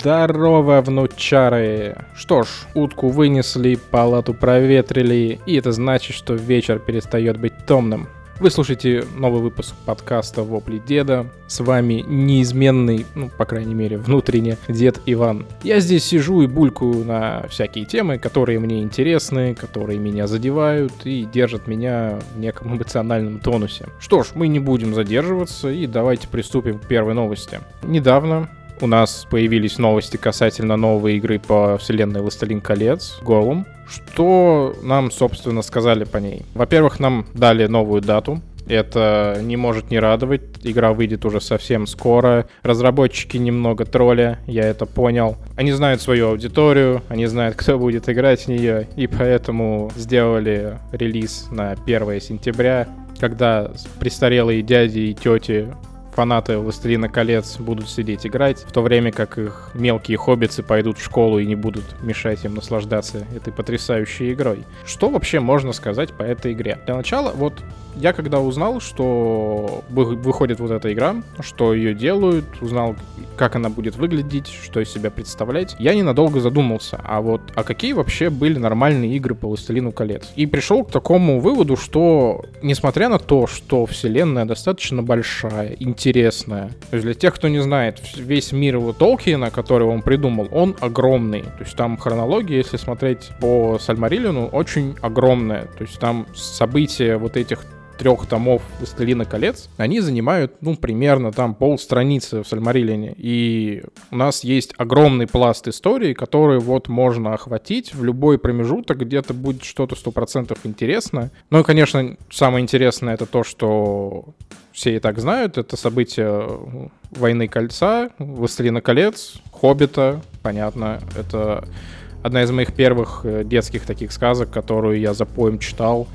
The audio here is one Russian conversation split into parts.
Здорово, внучары! Что ж, утку вынесли, палату проветрили, и это значит, что вечер перестает быть томным. Вы слушаете новый выпуск подкаста «Вопли деда». С вами неизменный, ну, по крайней мере, внутренне, дед Иван. Я здесь сижу и булькаю на всякие темы, которые мне интересны, которые меня задевают и держат меня в неком эмоциональном тонусе. Что ж, мы не будем задерживаться и давайте приступим к первой новости. Недавно у нас появились новости касательно новой игры по вселенной «Властелин колец» Голум. Что нам, собственно, сказали по ней? Во-первых, нам дали новую дату, это не может не радовать. Игра выйдет уже совсем скоро. Разработчики немного тролля, я это понял. Они знают свою аудиторию, они знают, кто будет играть в нее, и поэтому сделали релиз на 1 сентября, когда престарелые дяди и тети фанаты «Властелина колец» будут сидеть играть, в то время как их мелкие хоббицы пойдут в школу и не будут мешать им наслаждаться этой потрясающей игрой. Что вообще можно сказать по этой игре? Для начала, вот я когда узнал, что выходит вот эта игра, что ее делают, узнал, как она будет выглядеть, что из себя представлять, я ненадолго задумался, а вот, а какие вообще были нормальные игры по «Властелину колец»? И пришел к такому выводу, что, несмотря на то, что вселенная достаточно большая, интересная, то есть для тех, кто не знает, весь мир его Толкиена, который он придумал, он огромный, то есть там хронология, если смотреть по Сальмариллину, очень огромная, то есть там события вот этих трех томов «Властелина колец», они занимают, ну, примерно там пол страницы в Сальмариллине. И у нас есть огромный пласт истории, который вот можно охватить в любой промежуток, где-то будет что-то сто процентов интересно. Ну и, конечно, самое интересное это то, что все и так знают, это события «Войны кольца», «Властелина колец», «Хоббита», понятно, это одна из моих первых э, детских таких сказок, которую я за поем читал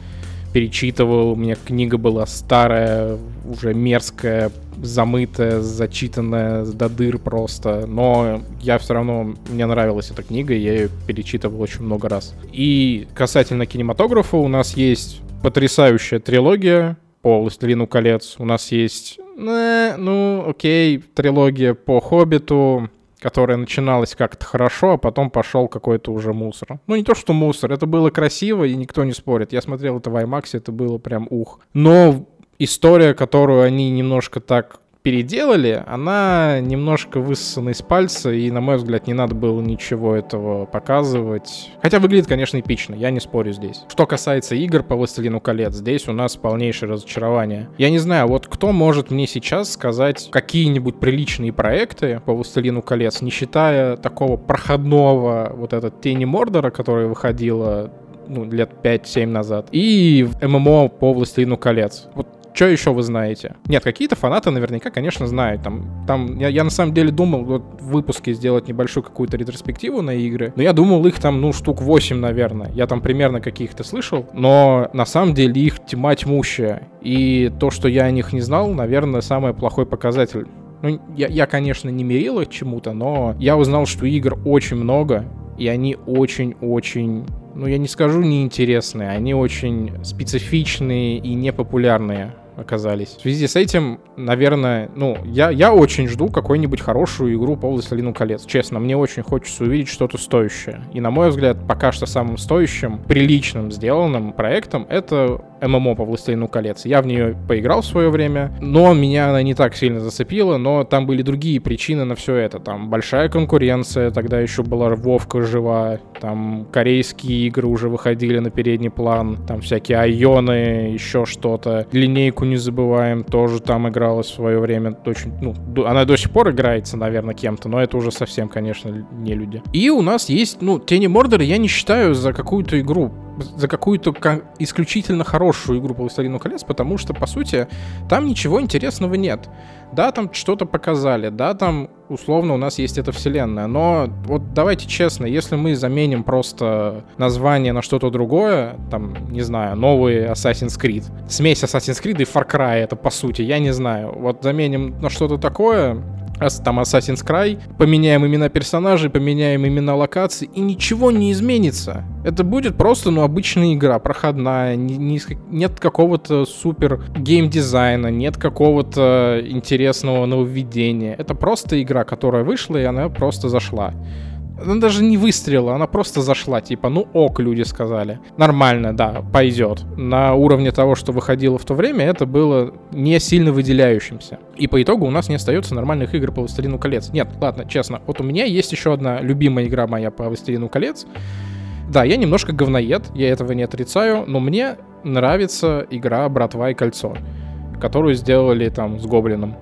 перечитывал, у меня книга была старая, уже мерзкая, замытая, зачитанная до дыр просто, но я все равно, мне нравилась эта книга, я ее перечитывал очень много раз. И касательно кинематографа, у нас есть потрясающая трилогия по «Властелину колец», у нас есть, э, ну, окей, трилогия по «Хоббиту», которая начиналась как-то хорошо, а потом пошел какой-то уже мусор. Ну, не то, что мусор, это было красиво, и никто не спорит. Я смотрел это в IMAX, это было прям ух. Но история, которую они немножко так переделали, она немножко высосана из пальца, и, на мой взгляд, не надо было ничего этого показывать. Хотя выглядит, конечно, эпично, я не спорю здесь. Что касается игр по «Властелину колец», здесь у нас полнейшее разочарование. Я не знаю, вот кто может мне сейчас сказать какие-нибудь приличные проекты по «Властелину колец», не считая такого проходного вот этот «Тени Мордора», которая выходила ну, лет 5-7 назад, и ММО по «Властелину колец». Вот что еще вы знаете? Нет, какие-то фанаты наверняка, конечно, знают. Там, там я, я на самом деле думал вот в выпуске сделать небольшую какую-то ретроспективу на игры, но я думал их там, ну, штук 8, наверное. Я там примерно каких-то слышал, но на самом деле их тьма тьмущая. И то, что я о них не знал, наверное, самый плохой показатель. Ну, я, я, конечно, не мерил их чему-то, но я узнал, что игр очень много, и они очень-очень ну, я не скажу неинтересные, они очень специфичные и непопулярные оказались. В связи с этим, наверное, ну, я, я очень жду какую-нибудь хорошую игру по «Властелину колец». Честно, мне очень хочется увидеть что-то стоящее. И, на мой взгляд, пока что самым стоящим, приличным сделанным проектом это ММО по «Властелину колец». Я в нее поиграл в свое время, но меня она не так сильно зацепила, но там были другие причины на все это. Там большая конкуренция, тогда еще была Вовка жива, там корейские игры уже выходили на передний план, там всякие айоны, еще что-то. Линейку не забываем, тоже там игралась в свое время. Очень, ну, она до сих пор играется, наверное, кем-то, но это уже совсем, конечно, не люди. И у нас есть, ну, Тени Мордора я не считаю за какую-то игру за какую-то исключительно хорошую игру по «Властелину колец», потому что, по сути, там ничего интересного нет. Да, там что-то показали, да, там условно у нас есть эта вселенная, но вот давайте честно, если мы заменим просто название на что-то другое, там, не знаю, новый Assassin's Creed, смесь Assassin's Creed и Far Cry, это по сути, я не знаю, вот заменим на что-то такое, там Assassin's Cry, поменяем имена персонажей, поменяем имена локаций, и ничего не изменится. Это будет просто, ну, обычная игра, проходная, не, не, нет какого-то супер геймдизайна, нет какого-то интересного нововведения. Это просто игра, которая вышла, и она просто зашла. Она даже не выстрелила, она просто зашла. Типа, ну ок, люди сказали. Нормально, да, пойдет. На уровне того, что выходило в то время, это было не сильно выделяющимся. И по итогу у нас не остается нормальных игр по «Властелину колец». Нет, ладно, честно. Вот у меня есть еще одна любимая игра моя по «Властелину колец». Да, я немножко говноед, я этого не отрицаю, но мне нравится игра «Братва и кольцо», которую сделали там с Гоблином.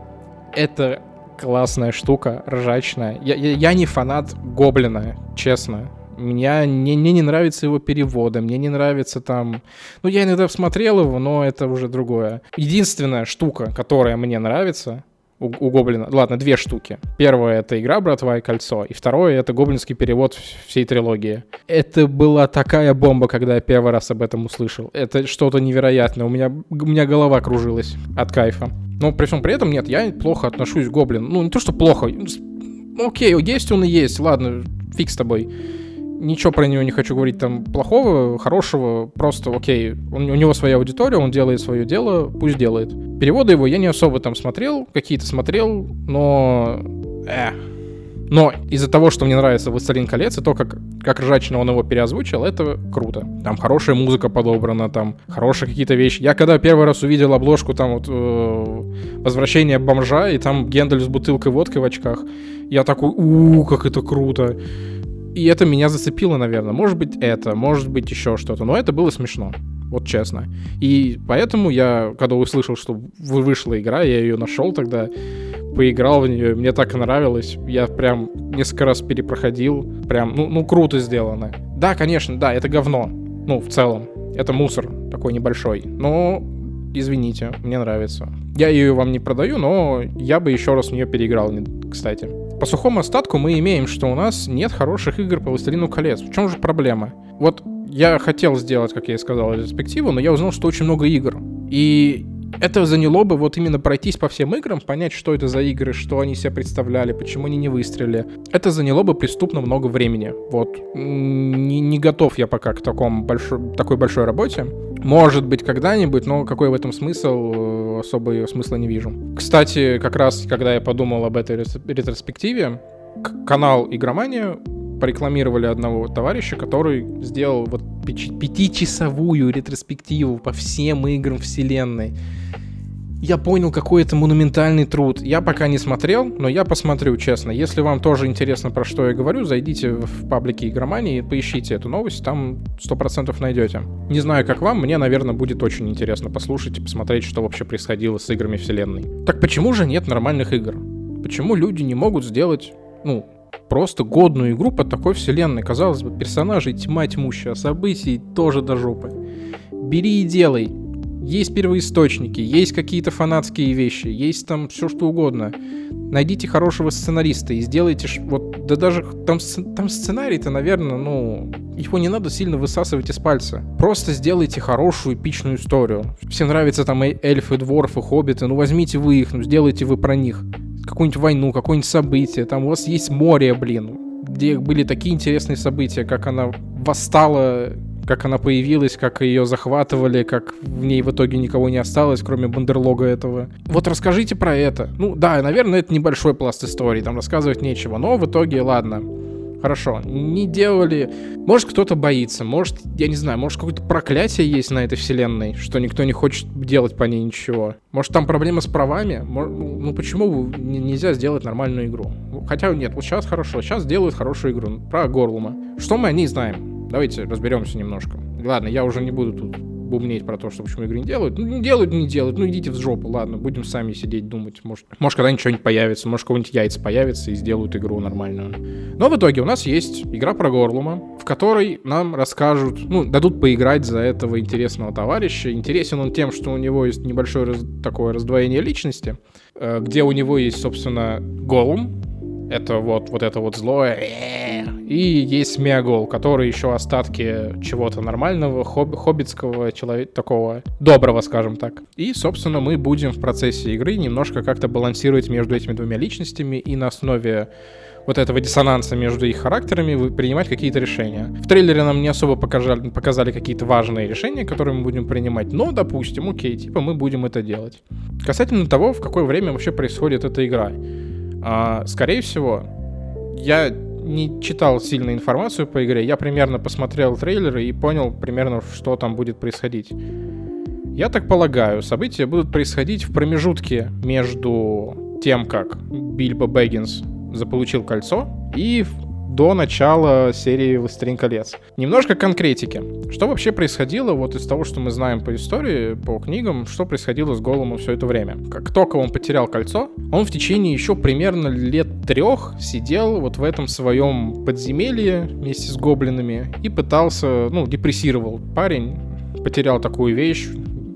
Это классная штука, ржачная. Я, я, я не фанат Гоблина, честно. Меня, мне, мне не нравятся его переводы, мне не нравится там... Ну, я иногда смотрел его, но это уже другое. Единственная штука, которая мне нравится, у, у Гоблина. Ладно, две штуки. Первое — это игра «Братва и кольцо», и второе — это гоблинский перевод всей трилогии. Это была такая бомба, когда я первый раз об этом услышал. Это что-то невероятное. У меня, у меня голова кружилась от кайфа. Но при всем при этом, нет, я плохо отношусь к Гоблину. Ну, не то, что плохо. Окей, есть он и есть, ладно, фиг с тобой. Ничего про него не хочу говорить там плохого, хорошего, просто окей, он, у него своя аудитория, он делает свое дело, пусть делает. Переводы его я не особо там смотрел, какие-то смотрел, но... Эх, но из-за того, что мне нравится «Властелин колец», и то, как, как ржачно он его переозвучил, это круто. Там хорошая музыка подобрана, там хорошие какие-то вещи. Я когда первый раз увидел обложку, там вот э, «Возвращение бомжа», и там Гендель с бутылкой водки в очках, я такой, у как это круто. И это меня зацепило, наверное. Может быть, это, может быть, еще что-то. Но это было смешно. Вот честно. И поэтому я, когда услышал, что вышла игра, я ее нашел тогда, поиграл в нее, мне так нравилось. Я прям несколько раз перепроходил. Прям, ну, ну круто сделано. Да, конечно, да, это говно. Ну, в целом. Это мусор такой небольшой. Но, извините, мне нравится. Я ее вам не продаю, но я бы еще раз в нее переиграл, кстати. По сухому остатку мы имеем, что у нас нет хороших игр по «Властелину колец». В чем же проблема? Вот я хотел сделать, как я и сказал, ретроспективу, но я узнал, что очень много игр. И это заняло бы вот именно пройтись по всем играм, понять, что это за игры, что они себя представляли, почему они не выстрелили. Это заняло бы преступно много времени. Вот. Не, не готов я пока к такому большой, такой большой работе. Может быть, когда-нибудь, но какой в этом смысл, э, особого смысла не вижу. Кстати, как раз, когда я подумал об этой ретроспективе, канал Игромания порекламировали одного товарища, который сделал вот пятичасовую ретроспективу по всем играм вселенной. Я понял, какой это монументальный труд. Я пока не смотрел, но я посмотрю, честно. Если вам тоже интересно, про что я говорю, зайдите в паблики игромании и поищите эту новость, там 100% найдете. Не знаю, как вам, мне, наверное, будет очень интересно послушать и посмотреть, что вообще происходило с играми вселенной. Так почему же нет нормальных игр? Почему люди не могут сделать, ну, просто годную игру по такой вселенной. Казалось бы, персонажей тьма тьмущая, событий тоже до жопы. Бери и делай. Есть первоисточники, есть какие-то фанатские вещи, есть там все что угодно. Найдите хорошего сценариста и сделайте... Вот, да даже там, там сценарий-то, наверное, ну... Его не надо сильно высасывать из пальца. Просто сделайте хорошую эпичную историю. Всем нравятся там эльфы, дворфы, хоббиты. Ну возьмите вы их, ну сделайте вы про них какую-нибудь войну, какое-нибудь событие. Там у вас есть море, блин, где были такие интересные события, как она восстала, как она появилась, как ее захватывали, как в ней в итоге никого не осталось, кроме бандерлога этого. Вот расскажите про это. Ну да, наверное, это небольшой пласт истории, там рассказывать нечего, но в итоге, ладно, Хорошо, не делали... Может, кто-то боится, может, я не знаю, может, какое-то проклятие есть на этой вселенной, что никто не хочет делать по ней ничего. Может, там проблема с правами? Ну, почему нельзя сделать нормальную игру? Хотя нет, вот сейчас хорошо, сейчас делают хорошую игру про Горлума. Что мы о ней знаем? Давайте разберемся немножко. Ладно, я уже не буду тут бубнеть про то, что почему игры не делают. Ну, делают, не делают. Ну, идите в жопу, ладно, будем сами сидеть думать. Может, может когда-нибудь что-нибудь появится, может, кого-нибудь яйца появится и сделают игру нормальную. Но в итоге у нас есть игра про Горлума, в которой нам расскажут, ну, дадут поиграть за этого интересного товарища. Интересен он тем, что у него есть небольшое раз, такое раздвоение личности, э, где у него есть, собственно, Голум, это вот, вот это вот злое, и есть Смеагол, который еще остатки чего-то нормального, хоб хоббитского, человека такого доброго, скажем так. И, собственно, мы будем в процессе игры немножко как-то балансировать между этими двумя личностями и на основе вот этого диссонанса между их характерами принимать какие-то решения. В трейлере нам не особо показали, показали какие-то важные решения, которые мы будем принимать, но, допустим, окей, типа мы будем это делать. Касательно того, в какое время вообще происходит эта игра. А, скорее всего, я не читал сильно информацию по игре, я примерно посмотрел трейлеры и понял примерно, что там будет происходить. Я так полагаю, события будут происходить в промежутке между тем, как Бильбо Бэггинс заполучил кольцо, и до начала серии «Властелин колец». Немножко конкретики. Что вообще происходило вот из того, что мы знаем по истории, по книгам, что происходило с Голумом все это время? Как только он потерял кольцо, он в течение еще примерно лет трех сидел вот в этом своем подземелье вместе с гоблинами и пытался, ну, депрессировал парень, потерял такую вещь,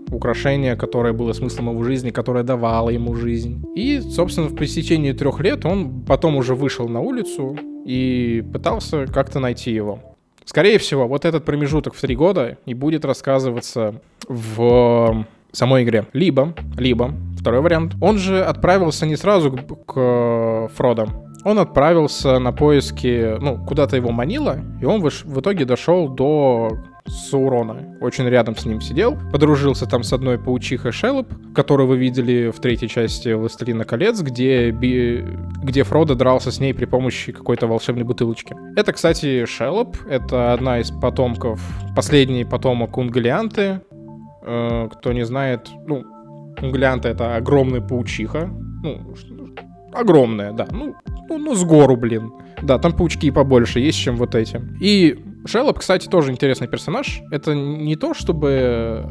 украшение, которое было смыслом его жизни, которое давало ему жизнь. И, собственно, в пресечении трех лет он потом уже вышел на улицу и пытался как-то найти его. Скорее всего, вот этот промежуток в три года и будет рассказываться в самой игре. Либо, либо, второй вариант, он же отправился не сразу к, к Фродо, он отправился на поиски, ну, куда-то его манило, и он в, в итоге дошел до Саурона. Очень рядом с ним сидел. Подружился там с одной паучихой Шелоп, которую вы видели в третьей части «Властелина колец», где, би... где Фродо дрался с ней при помощи какой-то волшебной бутылочки. Это, кстати, Шелоп. Это одна из потомков, последний потомок Унгалианты. Э, кто не знает, ну, Унгалианта — это огромная паучиха. Ну, огромная, да. Ну, ну, ну, с гору, блин. Да, там паучки побольше есть, чем вот эти. И Шеллоп, кстати, тоже интересный персонаж. Это не то, чтобы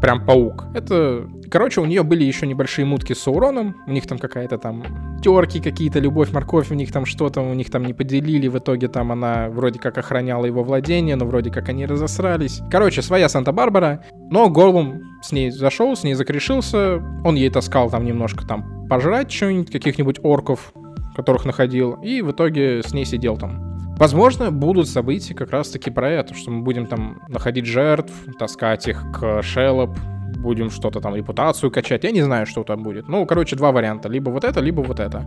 прям паук. Это, короче, у нее были еще небольшие мутки с Сауроном, у них там какая-то там терки какие-то, любовь, морковь, у них там что-то, у них там не поделили, в итоге там она вроде как охраняла его владение, но вроде как они разосрались. Короче, своя Санта-Барбара, но Голум с ней зашел, с ней закрешился, он ей таскал там немножко там пожрать что-нибудь, каких-нибудь орков, которых находил, и в итоге с ней сидел там. Возможно, будут события как раз-таки про это, что мы будем там находить жертв, таскать их к Шеллоп, будем что-то там, репутацию качать. Я не знаю, что там будет. Ну, короче, два варианта. Либо вот это, либо вот это.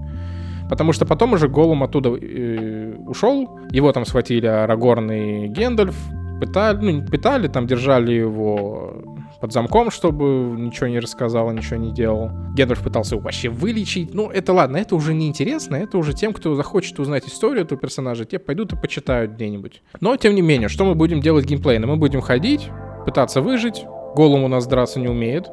Потому что потом уже Голум оттуда э, ушел, его там схватили Арагорн и Гендальф, пытали, ну, пытали, там держали его под замком, чтобы ничего не рассказал, ничего не делал. Гендальф пытался его вообще вылечить. Ну, это ладно, это уже не интересно, это уже тем, кто захочет узнать историю этого персонажа, те пойдут и почитают где-нибудь. Но, тем не менее, что мы будем делать геймплейно? Мы будем ходить, пытаться выжить, голым у нас драться не умеет,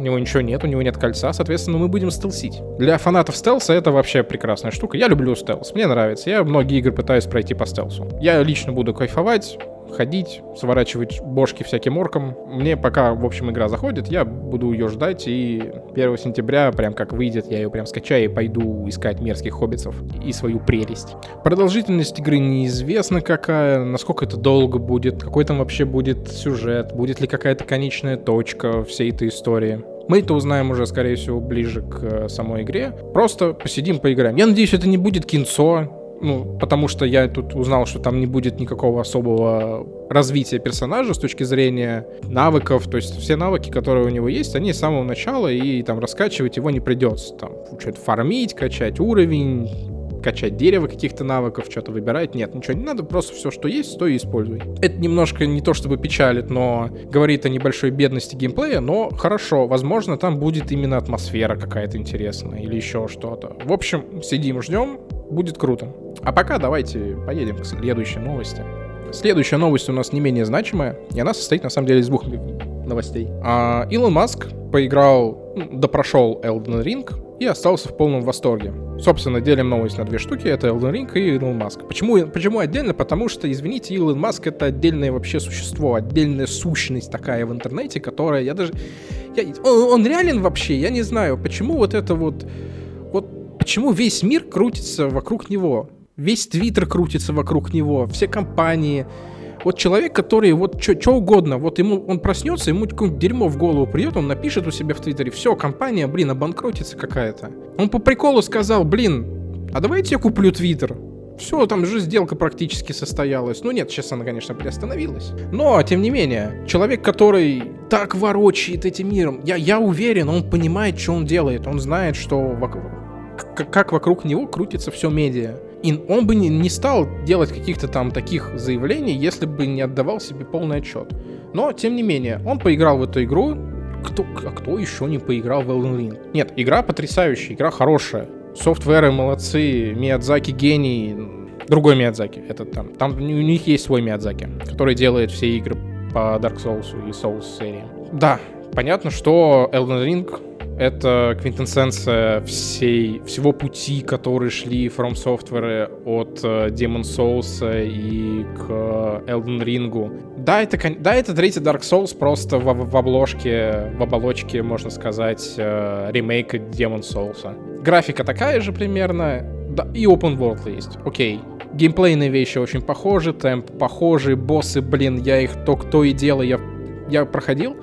у него ничего нет, у него нет кольца, соответственно, мы будем стелсить. Для фанатов стелса это вообще прекрасная штука. Я люблю стелс, мне нравится. Я многие игры пытаюсь пройти по стелсу. Я лично буду кайфовать, ходить, сворачивать бошки всяким оркам. Мне пока, в общем, игра заходит, я буду ее ждать, и 1 сентября, прям как выйдет, я ее прям скачаю и пойду искать мерзких хоббитов и свою прелесть. Продолжительность игры неизвестна какая, насколько это долго будет, какой там вообще будет сюжет, будет ли какая-то конечная точка всей этой истории. Мы это узнаем уже, скорее всего, ближе к э, самой игре. Просто посидим, поиграем. Я надеюсь, это не будет кинцо, ну, потому что я тут узнал, что там не будет никакого особого развития персонажа с точки зрения навыков, то есть все навыки, которые у него есть, они с самого начала, и там раскачивать его не придется. Там что-то фармить, качать уровень, качать дерево каких-то навыков, что-то выбирать. Нет, ничего не надо, просто все, что есть, то и используй. Это немножко не то чтобы печалит, но говорит о небольшой бедности геймплея, но хорошо, возможно, там будет именно атмосфера какая-то интересная или еще что-то. В общем, сидим, ждем, будет круто. А пока давайте поедем к следующей новости. Следующая новость у нас не менее значимая, и она состоит на самом деле из двух новостей. А, Илон Маск поиграл, допрошел Elden Ring и остался в полном восторге. Собственно, делим новость на две штуки, это Elden Ring и Илон Маск. Почему, почему отдельно? Потому что, извините, Илон Маск это отдельное вообще существо, отдельная сущность такая в интернете, которая, я даже... Я, он, он реален вообще? Я не знаю, почему вот это вот... Почему весь мир крутится вокруг него? Весь Твиттер крутится вокруг него, все компании, вот человек, который вот что угодно, вот ему он проснется, ему какое-нибудь дерьмо в голову придет, он напишет у себя в Твиттере, все, компания, блин, обанкротится какая-то. Он по приколу сказал, блин, а давайте я куплю Твиттер. все, там же сделка практически состоялась. Ну нет, сейчас она, конечно, приостановилась. Но, тем не менее, человек, который так ворочает этим миром, я, я уверен, он понимает, что он делает. Он знает, что вокруг, как вокруг него крутится все медиа. И он бы не, не стал делать каких-то там таких заявлений, если бы не отдавал себе полный отчет. Но, тем не менее, он поиграл в эту игру. Кто, а кто еще не поиграл в Elden Ring? Нет, игра потрясающая, игра хорошая. Софтверы молодцы, Миядзаки гений. Другой Миядзаки, это там. Там у них есть свой Миядзаки, который делает все игры по Dark Souls и Souls серии. Да, понятно, что Elden Ring это квинтэссенция всей, всего пути, которые шли From Software от uh, Demon Souls и к Elden Ring. Да, это, да, это третий Dark Souls, просто в, в обложке, в оболочке, можно сказать, uh, ремейка Demon Souls. Графика такая же примерно, да, и open world есть, окей. Геймплейные вещи очень похожи, темп похожий, боссы, блин, я их то кто и дело, я, я проходил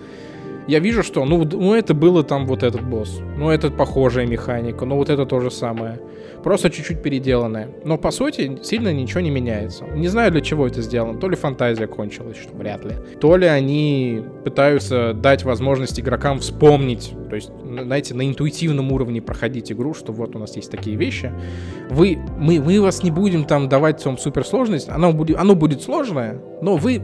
я вижу, что, ну, ну, это было там вот этот босс. Ну, это похожая механика, ну, вот это то же самое. Просто чуть-чуть переделанное. Но, по сути, сильно ничего не меняется. Не знаю, для чего это сделано. То ли фантазия кончилась, что вряд ли. То ли они пытаются дать возможность игрокам вспомнить, то есть, знаете, на интуитивном уровне проходить игру, что вот у нас есть такие вещи. Вы, мы, мы вас не будем там давать вам суперсложность, оно будет, оно будет сложное, но вы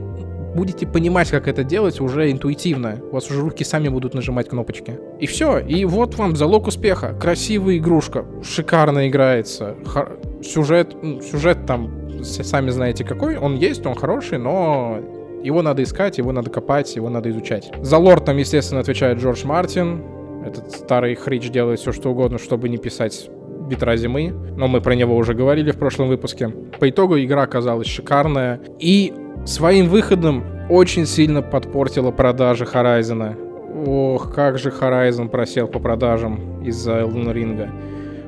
будете понимать, как это делать уже интуитивно. У вас уже руки сами будут нажимать кнопочки. И все. И вот вам залог успеха. Красивая игрушка. Шикарно играется. Хор... Сюжет, сюжет там, сами знаете какой. Он есть, он хороший, но его надо искать, его надо копать, его надо изучать. За лор там, естественно, отвечает Джордж Мартин. Этот старый хрич делает все, что угодно, чтобы не писать ветра зимы, но мы про него уже говорили в прошлом выпуске. По итогу игра оказалась шикарная, и своим выходом очень сильно подпортила продажи Horizon. Ох, как же Horizon просел по продажам из-за Elden Ring.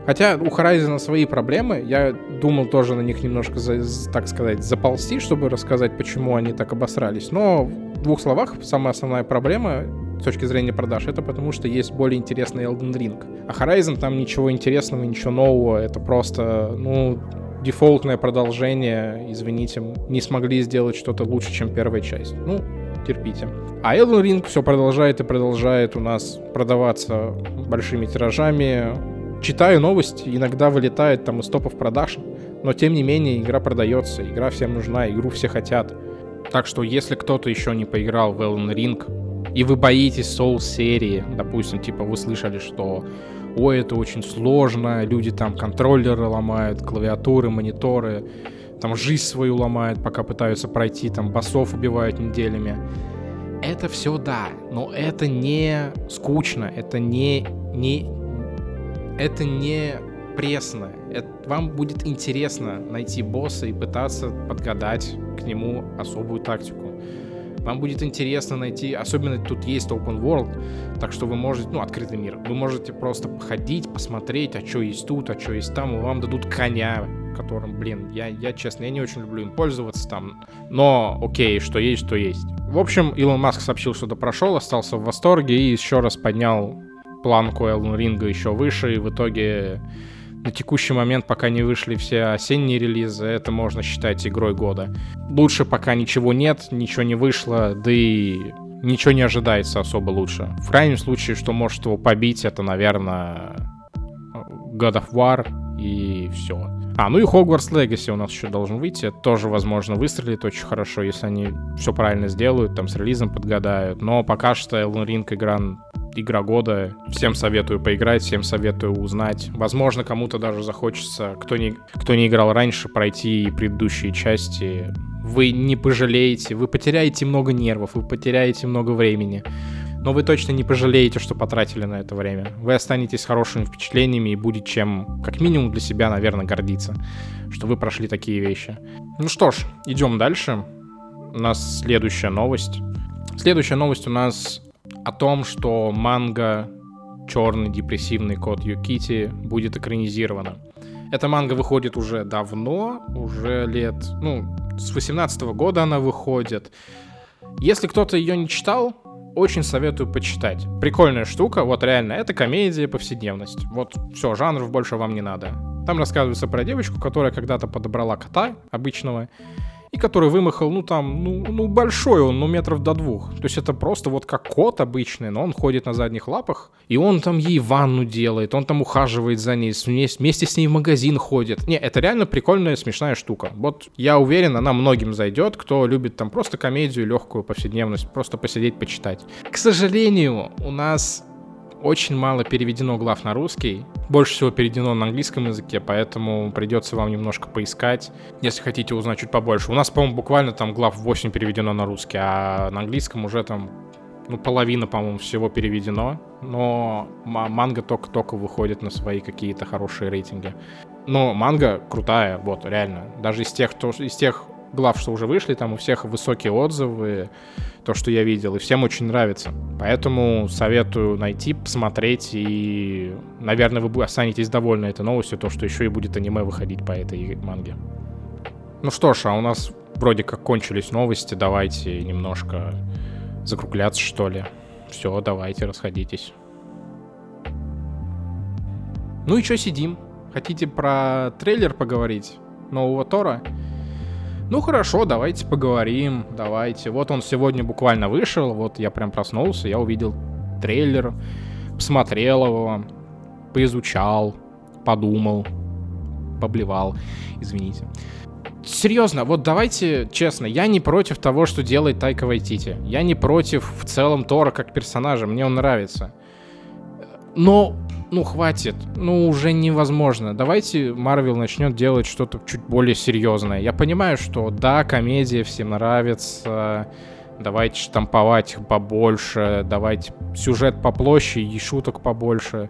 Хотя у Horizon свои проблемы, я думал тоже на них немножко, так сказать, заползти, чтобы рассказать, почему они так обосрались. Но в двух словах, самая основная проблема с точки зрения продаж, это потому что есть более интересный Elden Ring. А Horizon там ничего интересного, ничего нового, это просто, ну, дефолтное продолжение, извините, не смогли сделать что-то лучше, чем первая часть. Ну, терпите. А Elden Ring все продолжает и продолжает у нас продаваться большими тиражами. Читаю новости, иногда вылетает там из топов продаж, но тем не менее игра продается, игра всем нужна, игру все хотят. Так что если кто-то еще не поиграл в Elden Ring, и вы боитесь Soul серии, допустим, типа вы слышали, что ой, это очень сложно, люди там контроллеры ломают, клавиатуры, мониторы, там жизнь свою ломают, пока пытаются пройти, там басов убивают неделями. Это все да, но это не скучно, это не, не, это не пресно. Это, вам будет интересно найти босса и пытаться подгадать к нему особую тактику. Вам будет интересно найти, особенно тут есть open world, так что вы можете, ну, открытый мир, вы можете просто походить, посмотреть, а что есть тут, а что есть там, и вам дадут коня, которым, блин, я, я честно, я не очень люблю им пользоваться там, но окей, что есть, что есть. В общем, Илон Маск сообщил, что прошел, остался в восторге и еще раз поднял планку Эллен Ринга еще выше, и в итоге на текущий момент, пока не вышли все осенние релизы, это можно считать игрой года. Лучше пока ничего нет, ничего не вышло, да и ничего не ожидается особо лучше. В крайнем случае, что может его побить, это, наверное, God of War и все. А, ну и Hogwarts Legacy у нас еще должен выйти. Это тоже, возможно, выстрелит очень хорошо, если они все правильно сделают, там с релизом подгадают. Но пока что Elden Ring игра игра года. Всем советую поиграть, всем советую узнать. Возможно, кому-то даже захочется, кто не, кто не играл раньше, пройти предыдущие части. Вы не пожалеете, вы потеряете много нервов, вы потеряете много времени. Но вы точно не пожалеете, что потратили на это время. Вы останетесь хорошими впечатлениями и будет чем, как минимум, для себя, наверное, гордиться, что вы прошли такие вещи. Ну что ж, идем дальше. У нас следующая новость. Следующая новость у нас о том, что манга «Черный депрессивный кот Юкити» будет экранизирована. Эта манга выходит уже давно, уже лет, ну, с 18 -го года она выходит. Если кто-то ее не читал, очень советую почитать. Прикольная штука, вот реально, это комедия, повседневность. Вот все, жанров больше вам не надо. Там рассказывается про девочку, которая когда-то подобрала кота обычного, и который вымахал, ну там, ну, ну большой он, ну метров до двух. То есть это просто вот как кот обычный, но он ходит на задних лапах, и он там ей ванну делает, он там ухаживает за ней, вместе с ней в магазин ходит. Не, это реально прикольная, смешная штука. Вот я уверен, она многим зайдет, кто любит там просто комедию, легкую повседневность, просто посидеть, почитать. К сожалению, у нас очень мало переведено глав на русский. Больше всего переведено на английском языке, поэтому придется вам немножко поискать, если хотите узнать чуть побольше. У нас, по-моему, буквально там глав 8 переведено на русский, а на английском уже там ну, половина, по-моему, всего переведено, но манга только-только выходит на свои какие-то хорошие рейтинги. Но манга крутая, вот, реально. Даже из тех, кто, из тех глав, что уже вышли, там у всех высокие отзывы, то, что я видел, и всем очень нравится. Поэтому советую найти, посмотреть, и, наверное, вы останетесь довольны этой новостью, то, что еще и будет аниме выходить по этой манге. Ну что ж, а у нас вроде как кончились новости, давайте немножко закругляться, что ли. Все, давайте, расходитесь. Ну и что сидим? Хотите про трейлер поговорить нового Тора? Ну хорошо, давайте поговорим, давайте. Вот он сегодня буквально вышел, вот я прям проснулся, я увидел трейлер, посмотрел его, поизучал, подумал, поблевал, извините. Серьезно, вот давайте честно, я не против того, что делает Тайка Вайтити. Я не против в целом Тора как персонажа, мне он нравится. Но ну хватит, ну уже невозможно. Давайте Марвел начнет делать что-то чуть более серьезное. Я понимаю, что да, комедия всем нравится, давайте штамповать их побольше, давайте сюжет поплощадь и шуток побольше.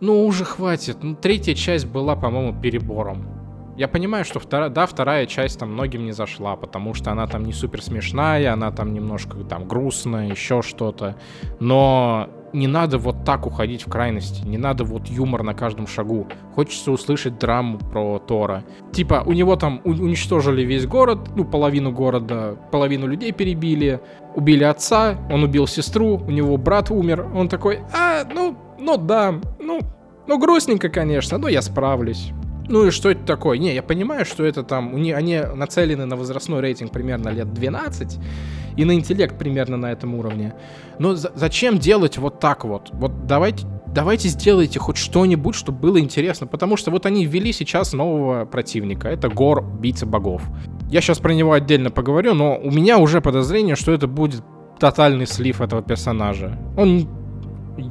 Ну уже хватит. Ну третья часть была, по-моему, перебором. Я понимаю, что вторая, да, вторая часть там многим не зашла, потому что она там не супер смешная, она там немножко там грустная, еще что-то. Но не надо вот так уходить в крайности, не надо вот юмор на каждом шагу. Хочется услышать драму про Тора. Типа, у него там уничтожили весь город, ну, половину города, половину людей перебили, убили отца, он убил сестру, у него брат умер, он такой, а, ну, ну да, ну, ну грустненько, конечно, но я справлюсь. Ну и что это такое? Не, я понимаю, что это там, они нацелены на возрастной рейтинг примерно лет 12, и на интеллект примерно на этом уровне. Но зачем делать вот так вот? Вот давайте, давайте сделайте хоть что-нибудь, чтобы было интересно, потому что вот они ввели сейчас нового противника, это Гор, убийца богов. Я сейчас про него отдельно поговорю, но у меня уже подозрение, что это будет тотальный слив этого персонажа. Он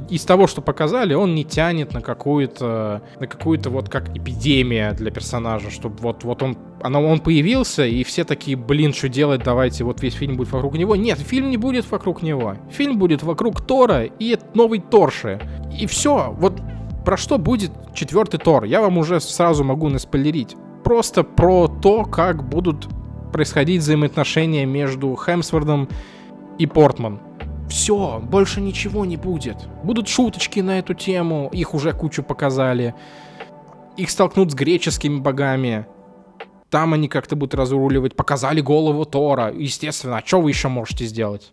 из того, что показали, он не тянет на какую-то, на какую-то вот как эпидемия для персонажа, чтобы вот, вот он, она, он появился, и все такие, блин, что делать, давайте, вот весь фильм будет вокруг него. Нет, фильм не будет вокруг него. Фильм будет вокруг Тора и новой Торши. И все, вот про что будет четвертый Тор, я вам уже сразу могу наспойлерить. Просто про то, как будут происходить взаимоотношения между Хемсвордом и Портман. Все, больше ничего не будет. Будут шуточки на эту тему, их уже кучу показали. Их столкнут с греческими богами. Там они как-то будут разруливать. Показали голову Тора. Естественно, а что вы еще можете сделать?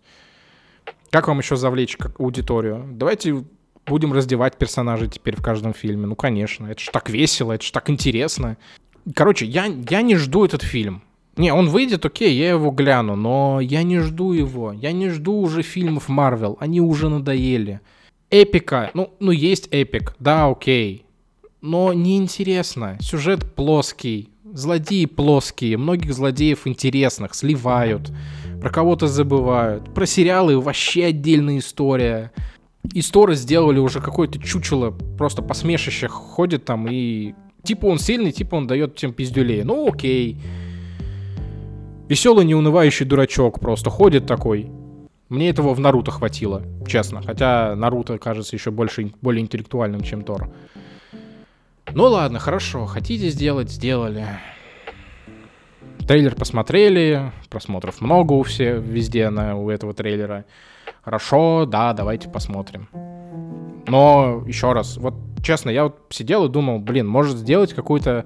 Как вам еще завлечь аудиторию? Давайте будем раздевать персонажей теперь в каждом фильме. Ну, конечно, это ж так весело, это ж так интересно. Короче, я, я не жду этот фильм. Не, он выйдет, окей, я его гляну, но я не жду его. Я не жду уже фильмов Марвел, они уже надоели. Эпика, ну, ну есть эпик, да, окей. Но неинтересно. Сюжет плоский, злодеи плоские, многих злодеев интересных сливают, про кого-то забывают. Про сериалы вообще отдельная история. Истории сделали уже какое-то чучело, просто посмешище ходит там и... Типа он сильный, типа он дает всем пиздюлей. Ну окей. Веселый, неунывающий дурачок просто ходит такой. Мне этого в Наруто хватило, честно. Хотя Наруто кажется еще больше, более интеллектуальным, чем Тор. Ну ладно, хорошо. Хотите сделать, сделали. Трейлер посмотрели, просмотров много у всех везде на, у этого трейлера. Хорошо, да, давайте посмотрим. Но еще раз, вот честно, я вот сидел и думал, блин, может сделать какую-то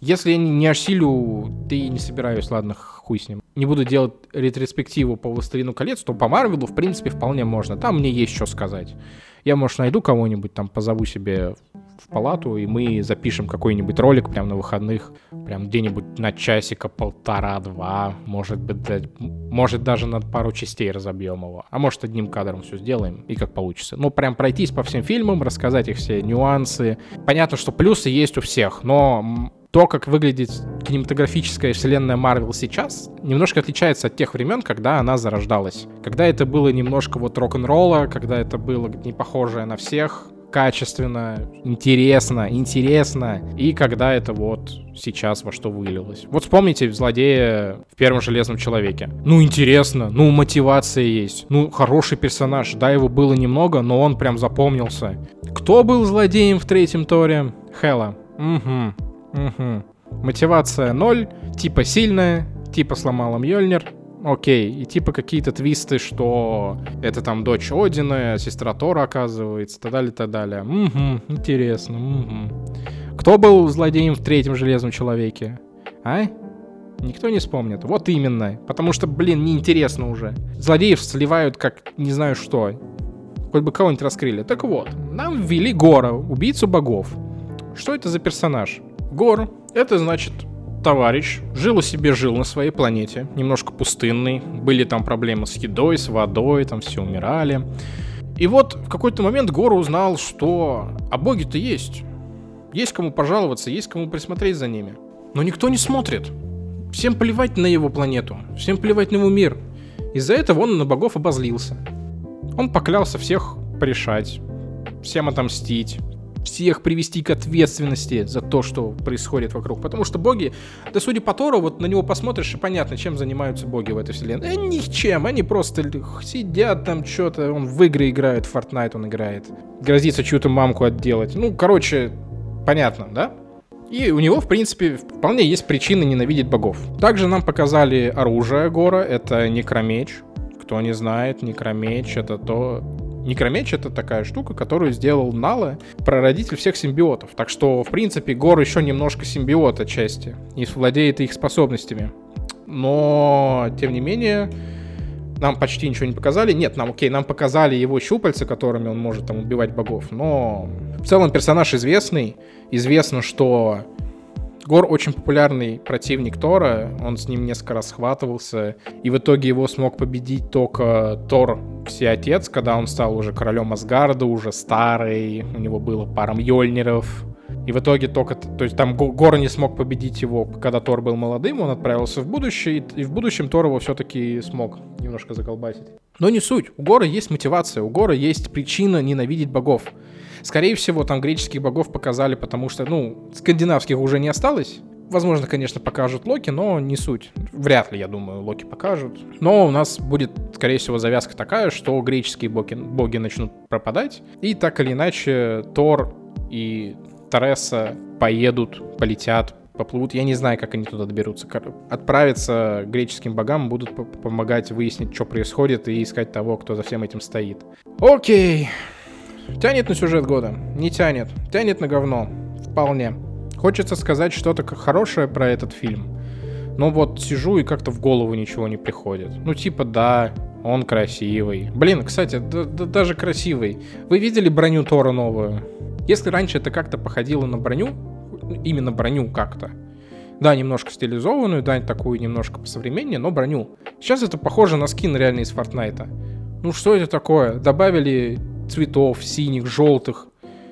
если я не осилю, ты не собираюсь, ладно, хуй с ним. не буду делать ретроспективу по «Властелину колец», то по Марвелу, в принципе, вполне можно. Там мне есть что сказать. Я, может, найду кого-нибудь, там позову себе в палату, и мы запишем какой-нибудь ролик прямо на выходных, прям где-нибудь на часика полтора-два, может быть, может даже на пару частей разобьем его, а может одним кадром все сделаем, и как получится. Ну, прям пройтись по всем фильмам, рассказать их все нюансы. Понятно, что плюсы есть у всех, но то, как выглядит кинематографическая вселенная Марвел сейчас, немножко отличается от тех времен, когда она зарождалась. Когда это было немножко вот рок-н-ролла, когда это было не похожее на всех, качественно, интересно, интересно, и когда это вот сейчас во что вылилось. Вот вспомните злодея в первом Железном Человеке. Ну, интересно, ну, мотивация есть, ну, хороший персонаж, да, его было немного, но он прям запомнился. Кто был злодеем в третьем Торе? Хела. Угу. Угу. Мотивация ноль, типа сильная, типа сломала Мьёльнир, окей. И типа какие-то твисты, что это там дочь Одина, сестра Тора оказывается, так далее, так далее. Угу, интересно, угу. Кто был злодеем в третьем Железном Человеке? А? Никто не вспомнит. Вот именно. Потому что, блин, неинтересно уже. Злодеев сливают как не знаю что. Хоть бы кого-нибудь раскрыли. Так вот, нам ввели Гора, убийцу богов. Что это за персонаж? Гор — это значит товарищ, жил у себе, жил на своей планете, немножко пустынный, были там проблемы с едой, с водой, там все умирали. И вот в какой-то момент Гор узнал, что а боги-то есть. Есть кому пожаловаться, есть кому присмотреть за ними. Но никто не смотрит. Всем плевать на его планету, всем плевать на его мир. Из-за этого он на богов обозлился. Он поклялся всех порешать, всем отомстить, всех привести к ответственности за то, что происходит вокруг. Потому что боги, да судя по Тору, вот на него посмотришь, и понятно, чем занимаются боги в этой вселенной. Э, ничем, они просто сидят там что-то, он в игры играет, в Fortnite он играет. Грозится чью-то мамку отделать. Ну, короче, понятно, да? И у него, в принципе, вполне есть причины ненавидеть богов. Также нам показали оружие Гора, это некромеч. Кто не знает, некромеч это то, Некромеч — это такая штука, которую сделал Нала, прародитель всех симбиотов. Так что, в принципе, Гор еще немножко симбиот отчасти и владеет их способностями. Но, тем не менее, нам почти ничего не показали. Нет, нам, окей, нам показали его щупальца, которыми он может там убивать богов, но в целом персонаж известный. Известно, что Гор очень популярный противник Тора, он с ним несколько раз схватывался, и в итоге его смог победить только Тор Всеотец, когда он стал уже королем Асгарда, уже старый, у него было пара Мьёльниров, и в итоге только, то есть там Гор не смог победить его, когда Тор был молодым, он отправился в будущее, и в будущем Тор его все-таки смог немножко заколбасить. Но не суть, у Гора есть мотивация, у Гора есть причина ненавидеть богов. Скорее всего, там греческих богов показали, потому что, ну, скандинавских уже не осталось. Возможно, конечно, покажут Локи, но не суть. Вряд ли, я думаю, Локи покажут. Но у нас будет, скорее всего, завязка такая, что греческие боги, боги начнут пропадать. И так или иначе, Тор и Тареса поедут, полетят, поплывут. Я не знаю, как они туда доберутся. Отправиться греческим богам будут помогать выяснить, что происходит, и искать того, кто за всем этим стоит. Окей. Тянет на сюжет года? Не тянет. Тянет на говно. Вполне. Хочется сказать что-то хорошее про этот фильм. Но вот сижу и как-то в голову ничего не приходит. Ну типа да, он красивый. Блин, кстати, да, да, даже красивый. Вы видели броню Тора новую? Если раньше это как-то походило на броню, именно броню как-то, да, немножко стилизованную, да, такую немножко посовременнее, но броню. Сейчас это похоже на скин реально из Фортнайта. Ну что это такое? Добавили цветов, синих, желтых.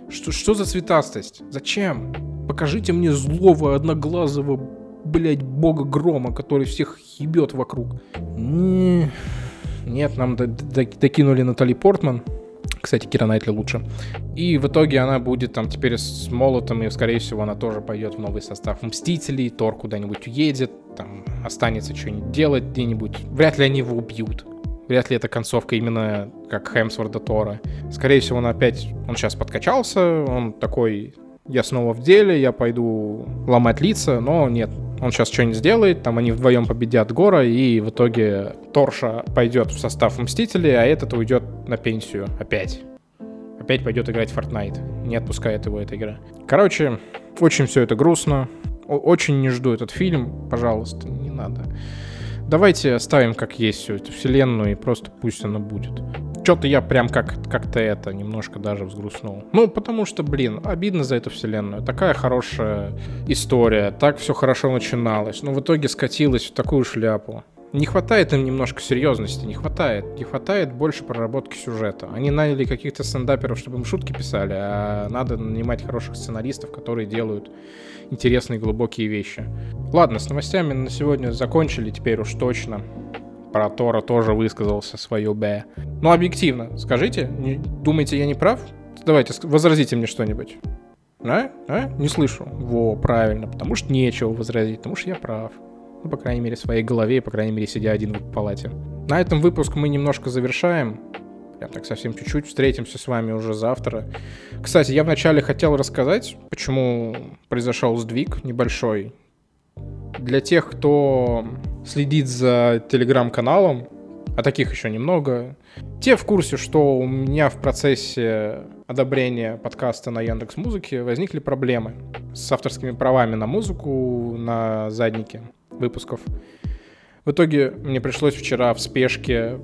Что, что за цветастость? Зачем? Покажите мне злого, одноглазого, блядь, бога грома, который всех ебет вокруг. Не... Нет, нам докинули Натали Портман. Кстати, Кира Найтли лучше. И в итоге она будет там теперь с молотом, и, скорее всего, она тоже пойдет в новый состав Мстителей, Тор куда-нибудь уедет, там останется что-нибудь делать где-нибудь. Вряд ли они его убьют. Вряд ли это концовка именно как Хемсворда Тора. Скорее всего, он опять... Он сейчас подкачался, он такой... Я снова в деле, я пойду ломать лица, но нет. Он сейчас что-нибудь сделает, там они вдвоем победят Гора, и в итоге Торша пойдет в состав Мстителей, а этот уйдет на пенсию опять. Опять пойдет играть в Fortnite. Не отпускает его эта игра. Короче, очень все это грустно. Очень не жду этот фильм. Пожалуйста, не надо. Давайте оставим как есть всю эту вселенную и просто пусть она будет. Что-то я прям как- как-то это немножко даже взгрустнул. Ну, потому что, блин, обидно за эту вселенную. Такая хорошая история, так все хорошо начиналось, но в итоге скатилась в такую шляпу. Не хватает им немножко серьезности, не хватает. Не хватает больше проработки сюжета. Они наняли каких-то стендаперов, чтобы им шутки писали, а надо нанимать хороших сценаристов, которые делают интересные глубокие вещи. Ладно, с новостями на сегодня закончили, теперь уж точно. Про Тора тоже высказался свое Б. Ну, объективно, скажите, не, думаете, я не прав? Давайте, возразите мне что-нибудь. А? А? Не слышу. Во, правильно, потому что нечего возразить, потому что я прав. Ну, по крайней мере, в своей голове, по крайней мере, сидя один в палате. На этом выпуск мы немножко завершаем. Прям так совсем чуть-чуть. Встретимся с вами уже завтра. Кстати, я вначале хотел рассказать, почему произошел сдвиг небольшой. Для тех, кто следит за телеграм-каналом, а таких еще немного, те в курсе, что у меня в процессе одобрения подкаста на Яндекс Музыке возникли проблемы с авторскими правами на музыку на заднике выпусков. В итоге мне пришлось вчера в спешке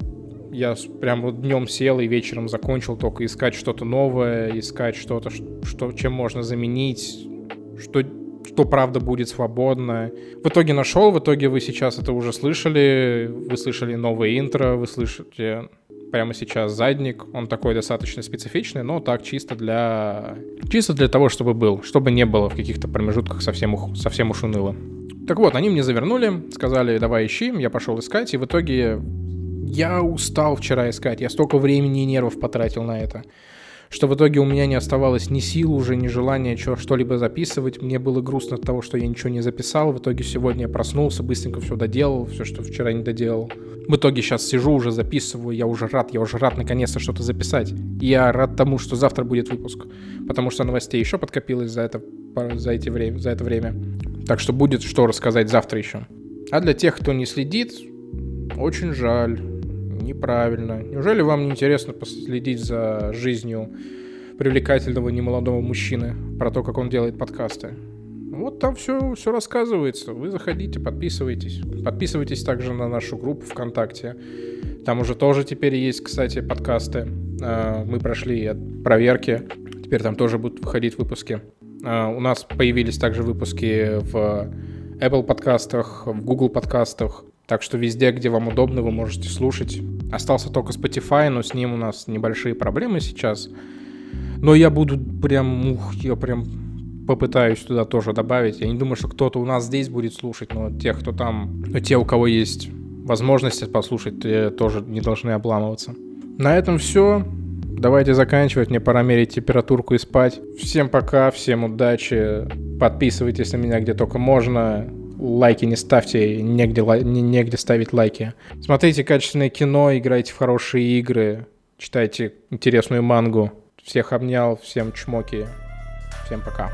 я прям вот днем сел и вечером закончил только искать что-то новое, искать что-то, что, чем можно заменить, что, что правда будет свободно. В итоге нашел, в итоге вы сейчас это уже слышали, вы слышали новое интро, вы слышите прямо сейчас задник, он такой достаточно специфичный, но так чисто для... Чисто для того, чтобы был, чтобы не было в каких-то промежутках совсем, ух... совсем уж уныло. Так вот, они мне завернули, сказали, давай ищи, я пошел искать, и в итоге я устал вчера искать, я столько времени и нервов потратил на это, что в итоге у меня не оставалось ни сил уже, ни желания что-либо записывать. Мне было грустно от того, что я ничего не записал. В итоге сегодня я проснулся, быстренько все доделал, все, что вчера не доделал. В итоге сейчас сижу, уже записываю, я уже рад, я уже рад наконец-то что-то записать. Я рад тому, что завтра будет выпуск, потому что новостей еще подкопилось за это, за, эти время, за это время. Так что будет что рассказать завтра еще. А для тех, кто не следит, очень жаль. Неправильно. Неужели вам не интересно последить за жизнью привлекательного немолодого мужчины, про то, как он делает подкасты? Вот там все, все рассказывается. Вы заходите, подписывайтесь. Подписывайтесь также на нашу группу ВКонтакте. Там уже тоже теперь есть, кстати, подкасты. А, мы прошли проверки. Теперь там тоже будут выходить выпуски. А, у нас появились также выпуски в Apple подкастах, в Google подкастах. Так что везде, где вам удобно, вы можете слушать. Остался только Spotify, но с ним у нас небольшие проблемы сейчас. Но я буду прям, ух, я прям попытаюсь туда тоже добавить. Я не думаю, что кто-то у нас здесь будет слушать, но тех, кто там, но те, у кого есть возможность послушать, тоже не должны обламываться. На этом все. Давайте заканчивать, мне пора мерить температурку и спать. Всем пока, всем удачи. Подписывайтесь на меня где только можно. Лайки не ставьте, негде, негде ставить лайки. Смотрите качественное кино, играйте в хорошие игры, читайте интересную мангу. Всех обнял, всем чмоки. Всем пока.